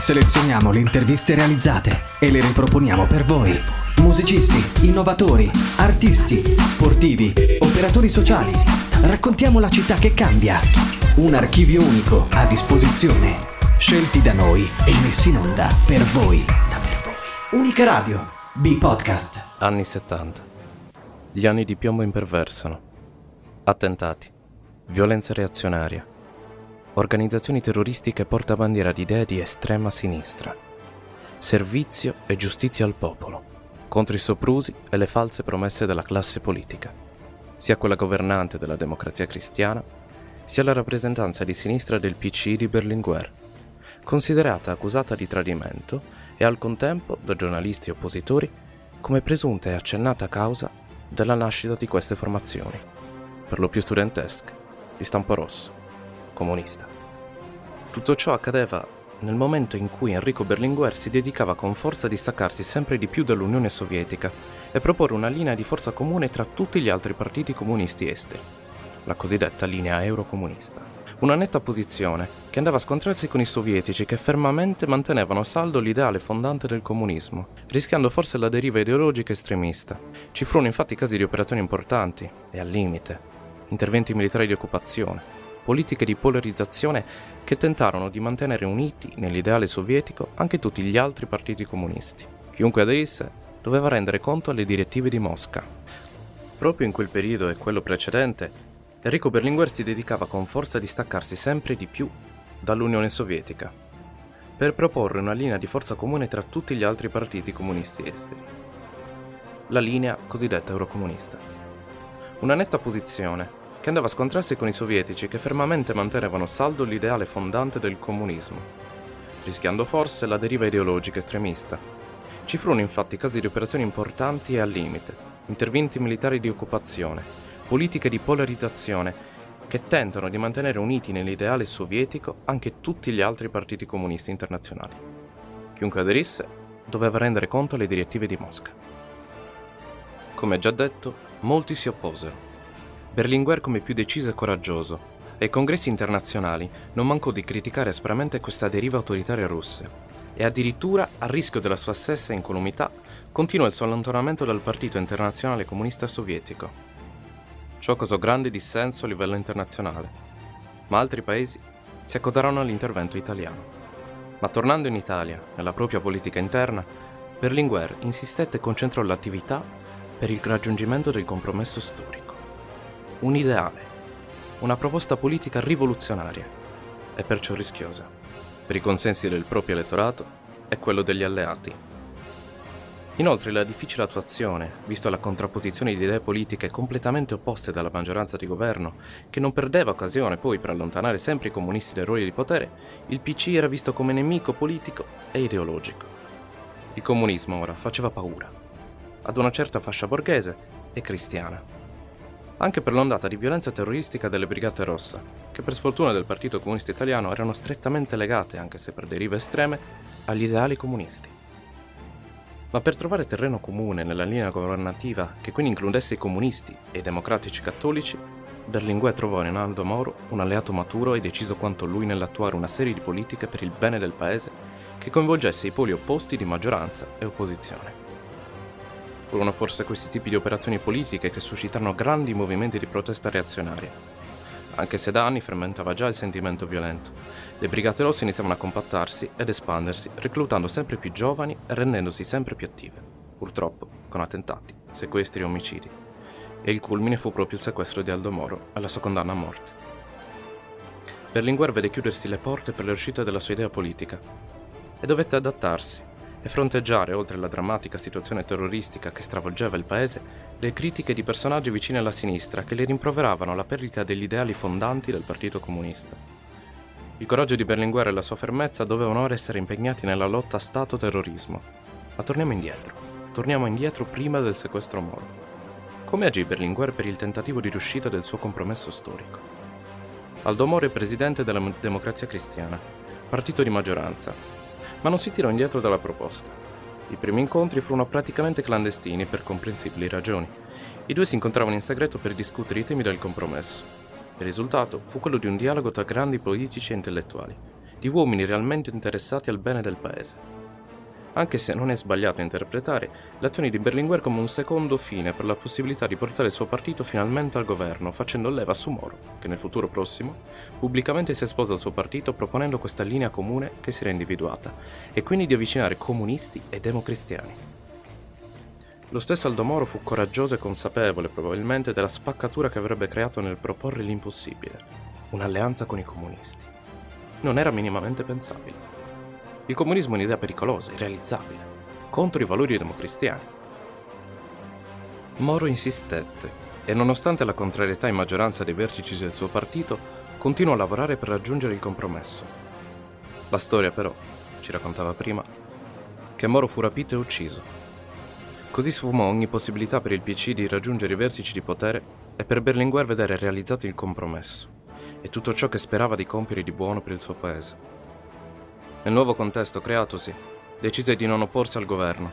Selezioniamo le interviste realizzate e le riproponiamo per voi. Musicisti, innovatori, artisti, sportivi, operatori sociali. Raccontiamo la città che cambia. Un archivio unico a disposizione. Scelti da noi e messi in onda per voi. Unica Radio. B-Podcast. Anni 70. Gli anni di piombo imperversano. Attentati. Violenza reazionaria organizzazioni terroristiche portabandiera di idee di estrema sinistra, servizio e giustizia al popolo, contro i soprusi e le false promesse della classe politica, sia quella governante della democrazia cristiana, sia la rappresentanza di sinistra del PCI di Berlinguer, considerata accusata di tradimento e al contempo da giornalisti e oppositori come presunta e accennata causa della nascita di queste formazioni, per lo più studentesche, di stampo rosso comunista. Tutto ciò accadeva nel momento in cui Enrico Berlinguer si dedicava con forza a distaccarsi sempre di più dall'Unione Sovietica e proporre una linea di forza comune tra tutti gli altri partiti comunisti esteri, la cosiddetta linea eurocomunista. Una netta posizione che andava a scontrarsi con i sovietici che fermamente mantenevano saldo l'ideale fondante del comunismo, rischiando forse la deriva ideologica estremista. Ci furono infatti casi di operazioni importanti e al limite, interventi militari di occupazione, politiche di polarizzazione che tentarono di mantenere uniti nell'ideale sovietico anche tutti gli altri partiti comunisti. Chiunque aderisse doveva rendere conto alle direttive di Mosca. Proprio in quel periodo e quello precedente, Enrico Berlinguer si dedicava con forza a distaccarsi sempre di più dall'Unione Sovietica, per proporre una linea di forza comune tra tutti gli altri partiti comunisti esteri. La linea cosiddetta eurocomunista. Una netta posizione che andava a scontrarsi con i sovietici che fermamente mantenevano saldo l'ideale fondante del comunismo, rischiando forse la deriva ideologica estremista. Ci furono infatti casi di operazioni importanti e al limite, interventi militari di occupazione, politiche di polarizzazione che tentano di mantenere uniti nell'ideale sovietico anche tutti gli altri partiti comunisti internazionali. Chiunque aderisse doveva rendere conto alle direttive di Mosca. Come già detto, molti si opposero Berlinguer come più deciso e coraggioso. Ai congressi internazionali non mancò di criticare aspramente questa deriva autoritaria russa e addirittura, a rischio della sua stessa incolumità, continuò il suo allontanamento dal Partito Internazionale Comunista Sovietico. Ciò causò grande dissenso a livello internazionale, ma altri paesi si accodarono all'intervento italiano. Ma tornando in Italia, nella propria politica interna, Berlinguer insistette e concentrò l'attività per il raggiungimento del compromesso storico un ideale, una proposta politica rivoluzionaria e perciò rischiosa, per i consensi del proprio elettorato e quello degli alleati. Inoltre la difficile attuazione, visto la contrapposizione di idee politiche completamente opposte dalla maggioranza di governo, che non perdeva occasione poi per allontanare sempre i comunisti dai ruoli di potere, il PC era visto come nemico politico e ideologico. Il comunismo ora faceva paura, ad una certa fascia borghese e cristiana anche per l'ondata di violenza terroristica delle Brigate Rossa, che per sfortuna del Partito Comunista Italiano erano strettamente legate, anche se per derive estreme, agli ideali comunisti. Ma per trovare terreno comune nella linea governativa che quindi includesse i comunisti e i democratici cattolici, Berlinguer trovò in Aldo Moro un alleato maturo e deciso quanto lui nell'attuare una serie di politiche per il bene del paese che coinvolgesse i poli opposti di maggioranza e opposizione. Furono forse questi tipi di operazioni politiche che suscitarono grandi movimenti di protesta reazionaria. Anche se da anni fermentava già il sentimento violento, le brigate rosse iniziavano a compattarsi ed espandersi, reclutando sempre più giovani e rendendosi sempre più attive, purtroppo con attentati, sequestri e omicidi. E il culmine fu proprio il sequestro di Aldo Moro e la sua condanna a morte. Berlinguer vede chiudersi le porte per le uscite della sua idea politica e dovette adattarsi e fronteggiare, oltre alla drammatica situazione terroristica che stravolgeva il paese, le critiche di personaggi vicini alla sinistra che le rimproveravano la perdita degli ideali fondanti del Partito Comunista. Il coraggio di Berlinguer e la sua fermezza dovevano ora essere impegnati nella lotta Stato-terrorismo. Ma torniamo indietro. Torniamo indietro prima del sequestro Moro. Come agì Berlinguer per il tentativo di riuscita del suo compromesso storico? Aldo Moro è presidente della Democrazia Cristiana, partito di maggioranza, ma non si tirò indietro dalla proposta. I primi incontri furono praticamente clandestini per comprensibili ragioni. I due si incontravano in segreto per discutere i temi del compromesso. Il risultato fu quello di un dialogo tra grandi politici e intellettuali, di uomini realmente interessati al bene del paese. Anche se non è sbagliato interpretare le azioni di Berlinguer come un secondo fine per la possibilità di portare il suo partito finalmente al governo, facendo leva su Moro, che nel futuro prossimo pubblicamente si esposa al suo partito proponendo questa linea comune che si era individuata, e quindi di avvicinare comunisti e democristiani. Lo stesso Aldo Moro fu coraggioso e consapevole probabilmente della spaccatura che avrebbe creato nel proporre l'impossibile, un'alleanza con i comunisti. Non era minimamente pensabile. Il comunismo è un'idea pericolosa, irrealizzabile, contro i valori democristiani. Moro insistette e nonostante la contrarietà in maggioranza dei vertici del suo partito, continuò a lavorare per raggiungere il compromesso. La storia però, ci raccontava prima, che Moro fu rapito e ucciso Così sfumò ogni possibilità per il PC di raggiungere i vertici di potere e per Berlinguer vedere realizzato il compromesso e tutto ciò che sperava di compiere di buono per il suo paese. Nel nuovo contesto creatosi, decise di non opporsi al governo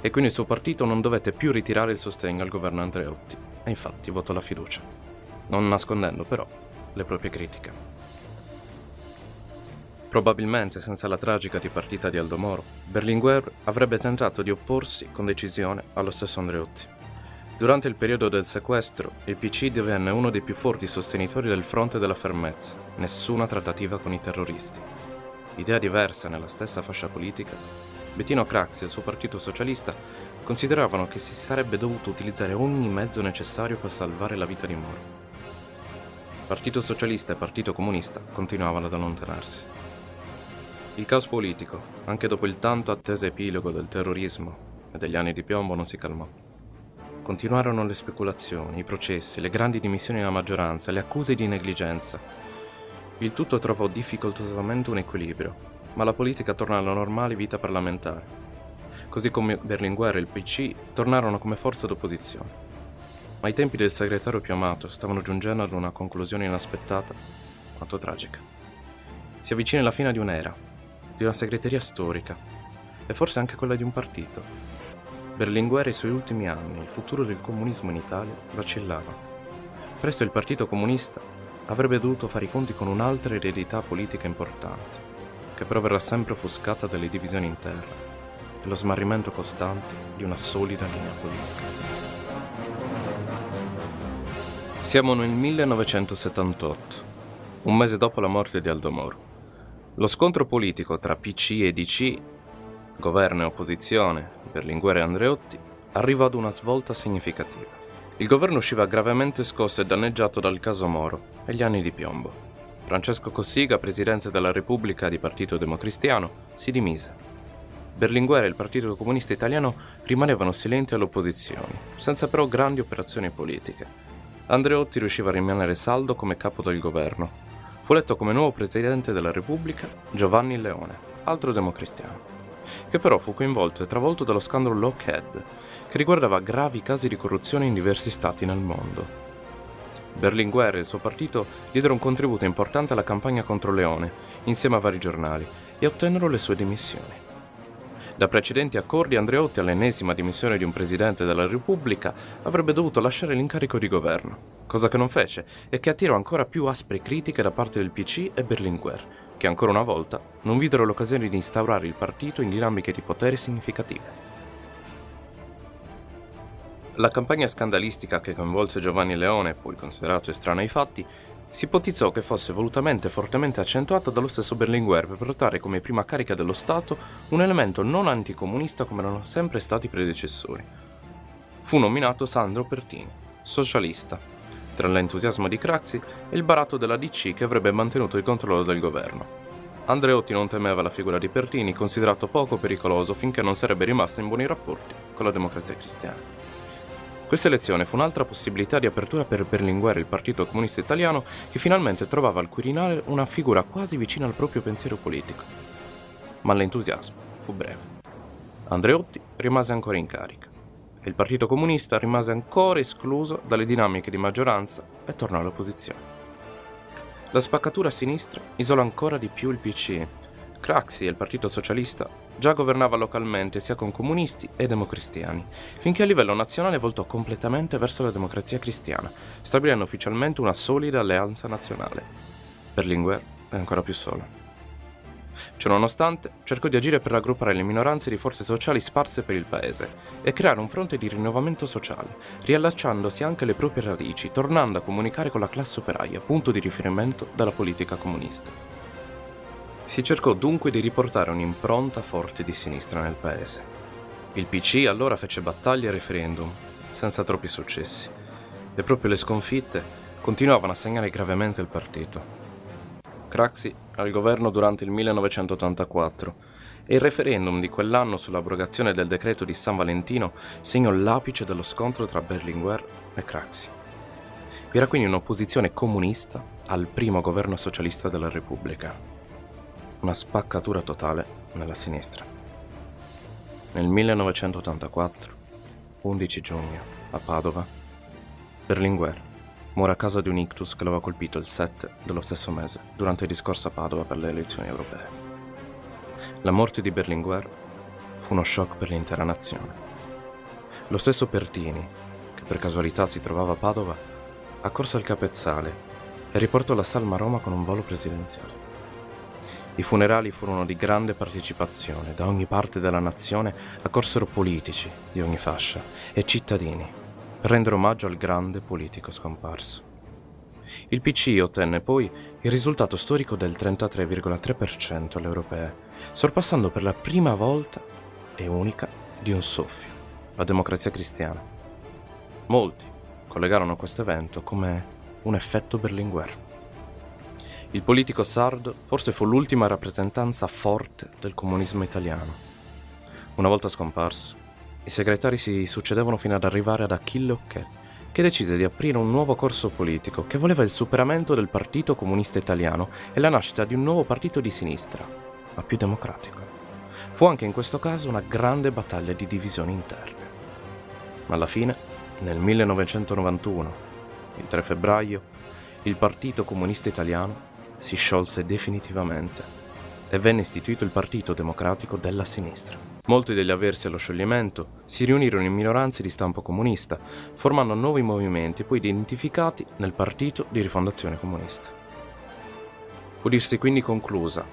e quindi il suo partito non dovette più ritirare il sostegno al governo Andreotti e infatti votò la fiducia, non nascondendo però le proprie critiche. Probabilmente senza la tragica dipartita di Aldo Moro, Berlinguer avrebbe tentato di opporsi con decisione allo stesso Andreotti. Durante il periodo del sequestro, il PC divenne uno dei più forti sostenitori del fronte della fermezza, nessuna trattativa con i terroristi. Idea diversa nella stessa fascia politica, Bettino Craxi e il suo partito socialista consideravano che si sarebbe dovuto utilizzare ogni mezzo necessario per salvare la vita di Moro. Partito Socialista e Partito Comunista continuavano ad allontanarsi. Il caos politico, anche dopo il tanto atteso epilogo del terrorismo e degli anni di piombo, non si calmò. Continuarono le speculazioni, i processi, le grandi dimissioni della maggioranza, le accuse di negligenza. Il tutto trovò difficoltosamente un equilibrio, ma la politica tornò alla normale vita parlamentare. Così come Berlinguer e il PC tornarono come forza d'opposizione. Ma i tempi del segretario più amato stavano giungendo ad una conclusione inaspettata quanto tragica. Si avvicina la fine di un'era, di una segreteria storica e forse anche quella di un partito. Berlinguer e i suoi ultimi anni, il futuro del comunismo in Italia vacillava. Presto il Partito Comunista avrebbe dovuto fare i conti con un'altra eredità politica importante, che però verrà sempre offuscata dalle divisioni interne e lo smarrimento costante di una solida linea politica. Siamo nel 1978, un mese dopo la morte di Aldo Moro. Lo scontro politico tra PC e DC, governo e opposizione, Berlinguer e Andreotti, arrivò ad una svolta significativa. Il governo usciva gravemente scosso e danneggiato dal caso Moro e gli anni di piombo. Francesco Cossiga, presidente della Repubblica di Partito Democristiano, si dimise. Berlinguer e il Partito Comunista Italiano rimanevano silenti all'opposizione, senza però grandi operazioni politiche. Andreotti riusciva a rimanere saldo come capo del governo fu eletto come nuovo presidente della Repubblica Giovanni Leone, altro democristiano, che però fu coinvolto e travolto dallo scandalo Lockheed, che riguardava gravi casi di corruzione in diversi stati nel mondo. Berlinguer e il suo partito diedero un contributo importante alla campagna contro Leone, insieme a vari giornali, e ottennero le sue dimissioni. Da precedenti accordi Andreotti, all'ennesima dimissione di un presidente della Repubblica, avrebbe dovuto lasciare l'incarico di governo cosa che non fece e che attirò ancora più aspre critiche da parte del PC e Berlinguer, che ancora una volta non videro l'occasione di instaurare il partito in dinamiche di potere significative. La campagna scandalistica che coinvolse Giovanni Leone, poi considerato estraneo ai fatti, si ipotizzò che fosse volutamente e fortemente accentuata dallo stesso Berlinguer per portare come prima carica dello Stato un elemento non anticomunista come erano sempre stati i predecessori. Fu nominato Sandro Pertini, socialista, tra l'entusiasmo di Craxi e il baratto della DC che avrebbe mantenuto il controllo del governo. Andreotti non temeva la figura di Pertini, considerato poco pericoloso finché non sarebbe rimasto in buoni rapporti con la democrazia cristiana. Questa elezione fu un'altra possibilità di apertura per Berlinguer il Partito Comunista Italiano che finalmente trovava al Quirinale una figura quasi vicina al proprio pensiero politico. Ma l'entusiasmo fu breve. Andreotti rimase ancora in carica il Partito Comunista rimase ancora escluso dalle dinamiche di maggioranza e tornò all'opposizione. La spaccatura a sinistra isolò ancora di più il PC. Craxi e il Partito Socialista già governava localmente sia con comunisti e democristiani, finché a livello nazionale voltò completamente verso la democrazia cristiana, stabilendo ufficialmente una solida alleanza nazionale. Berlinguer è ancora più solo. Ciononostante, cercò di agire per raggruppare le minoranze di forze sociali sparse per il paese e creare un fronte di rinnovamento sociale, riallacciandosi anche alle proprie radici, tornando a comunicare con la classe operaia, punto di riferimento della politica comunista. Si cercò dunque di riportare un'impronta forte di sinistra nel paese. Il PC allora fece battaglia e referendum, senza troppi successi, e proprio le sconfitte continuavano a segnare gravemente il partito. Craxi al governo durante il 1984 e il referendum di quell'anno sull'abrogazione del decreto di San Valentino segnò l'apice dello scontro tra Berlinguer e Craxi. Vi era quindi un'opposizione comunista al primo governo socialista della Repubblica. Una spaccatura totale nella sinistra. Nel 1984, 11 giugno, a Padova, Berlinguer muore a causa di un ictus che lo aveva colpito il 7 dello stesso mese, durante il discorso a Padova per le elezioni europee. La morte di Berlinguer fu uno shock per l'intera nazione. Lo stesso Pertini, che per casualità si trovava a Padova, accorse al capezzale e riportò la salma a Roma con un volo presidenziale. I funerali furono di grande partecipazione, da ogni parte della nazione accorsero politici di ogni fascia e cittadini per rendere omaggio al grande politico scomparso. Il PC ottenne poi il risultato storico del 33,3% alle europee, sorpassando per la prima volta e unica di un soffio la democrazia cristiana. Molti collegarono questo evento come un effetto Berlinguer. Il politico sardo forse fu l'ultima rappresentanza forte del comunismo italiano. Una volta scomparso, i segretari si succedevano fino ad arrivare ad Achille Ocché, che decise di aprire un nuovo corso politico che voleva il superamento del Partito Comunista Italiano e la nascita di un nuovo partito di sinistra, ma più democratico. Fu anche in questo caso una grande battaglia di divisioni interne. Ma alla fine, nel 1991, il 3 febbraio, il Partito Comunista Italiano si sciolse definitivamente e venne istituito il Partito Democratico della Sinistra. Molti degli avversi allo scioglimento si riunirono in minoranze di stampo comunista, formando nuovi movimenti poi identificati nel Partito di Rifondazione Comunista. Può dirsi quindi conclusa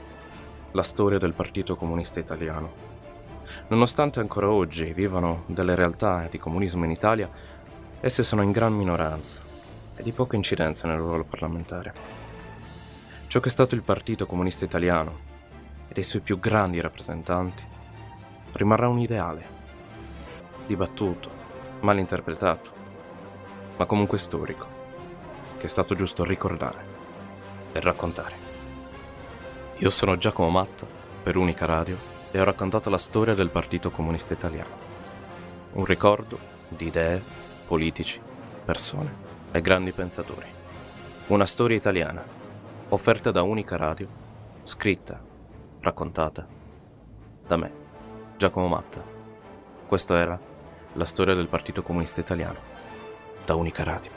la storia del Partito Comunista Italiano. Nonostante ancora oggi vivano delle realtà di comunismo in Italia, esse sono in gran minoranza e di poca incidenza nel ruolo parlamentare. Ciò che è stato il Partito Comunista Italiano e dei suoi più grandi rappresentanti rimarrà un ideale, dibattuto, mal interpretato, ma comunque storico, che è stato giusto ricordare e raccontare. Io sono Giacomo Matta per Unica Radio e ho raccontato la storia del Partito Comunista Italiano. Un ricordo di idee, politici, persone e grandi pensatori. Una storia italiana, offerta da Unica Radio, scritta, raccontata da me. Giacomo Matta. Questa era la storia del Partito Comunista Italiano, da Unica Radio.